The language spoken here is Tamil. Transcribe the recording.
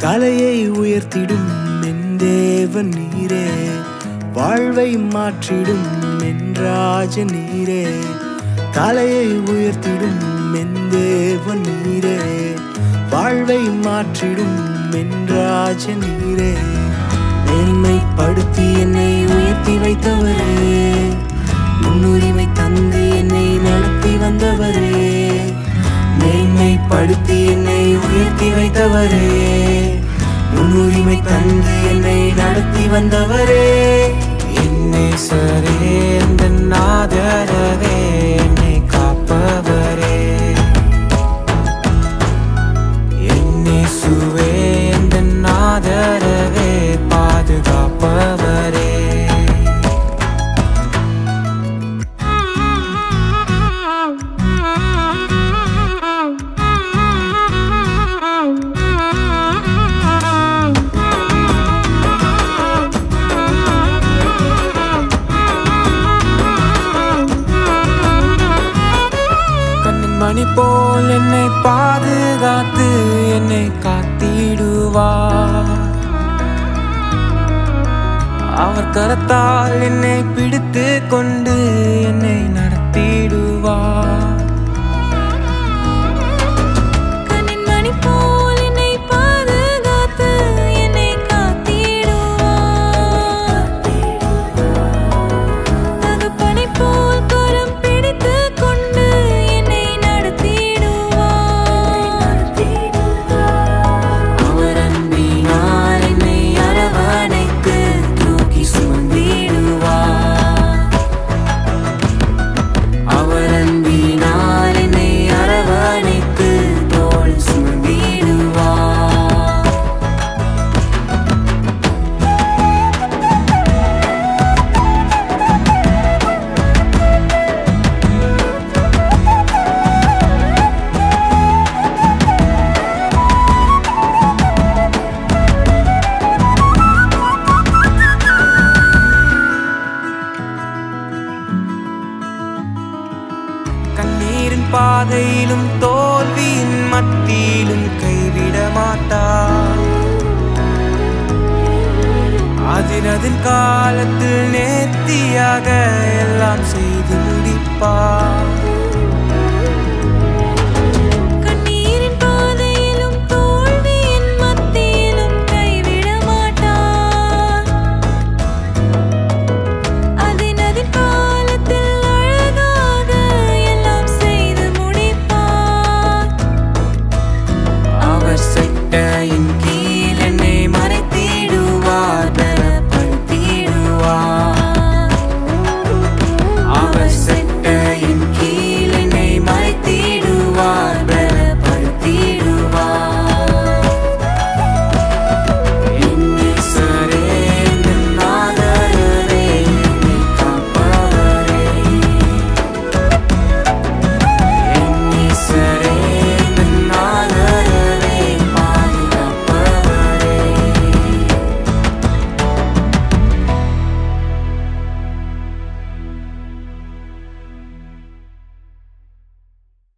தலையை உயர்த்திடும் என் தேவன் நீரே. வாழ்வை மாற்றிடும் என் ராஜ நீரே. தலையை உயர்த்திடும் என் தேவன் நீரே. வாழ்வை மாற்றிடும் என் ராஜ நீரே. மேன்மைப்படுத்தி என்னை உயர்த்தி வைத்தவர் படுத்தி என்னை உயர்த்தி வைத்தவரே. முன்னுரிமை தந்து என்னை நடத்தி வந்தவரே. என்னை சரே. போல் என்னை பாதுகாத்து என்னை காத்திடுவா. அவர் கரத்தால் என்னை பிடித்து கொண்டு என்னை நடத்திடுவார் பாதையிலும் தோல்வியின் மத்தியிலும் கைவிட மாட்டார் அதினதின் காலத்தில் நேர்த்தியாக எல்லாம் செய்து முடிப்பார்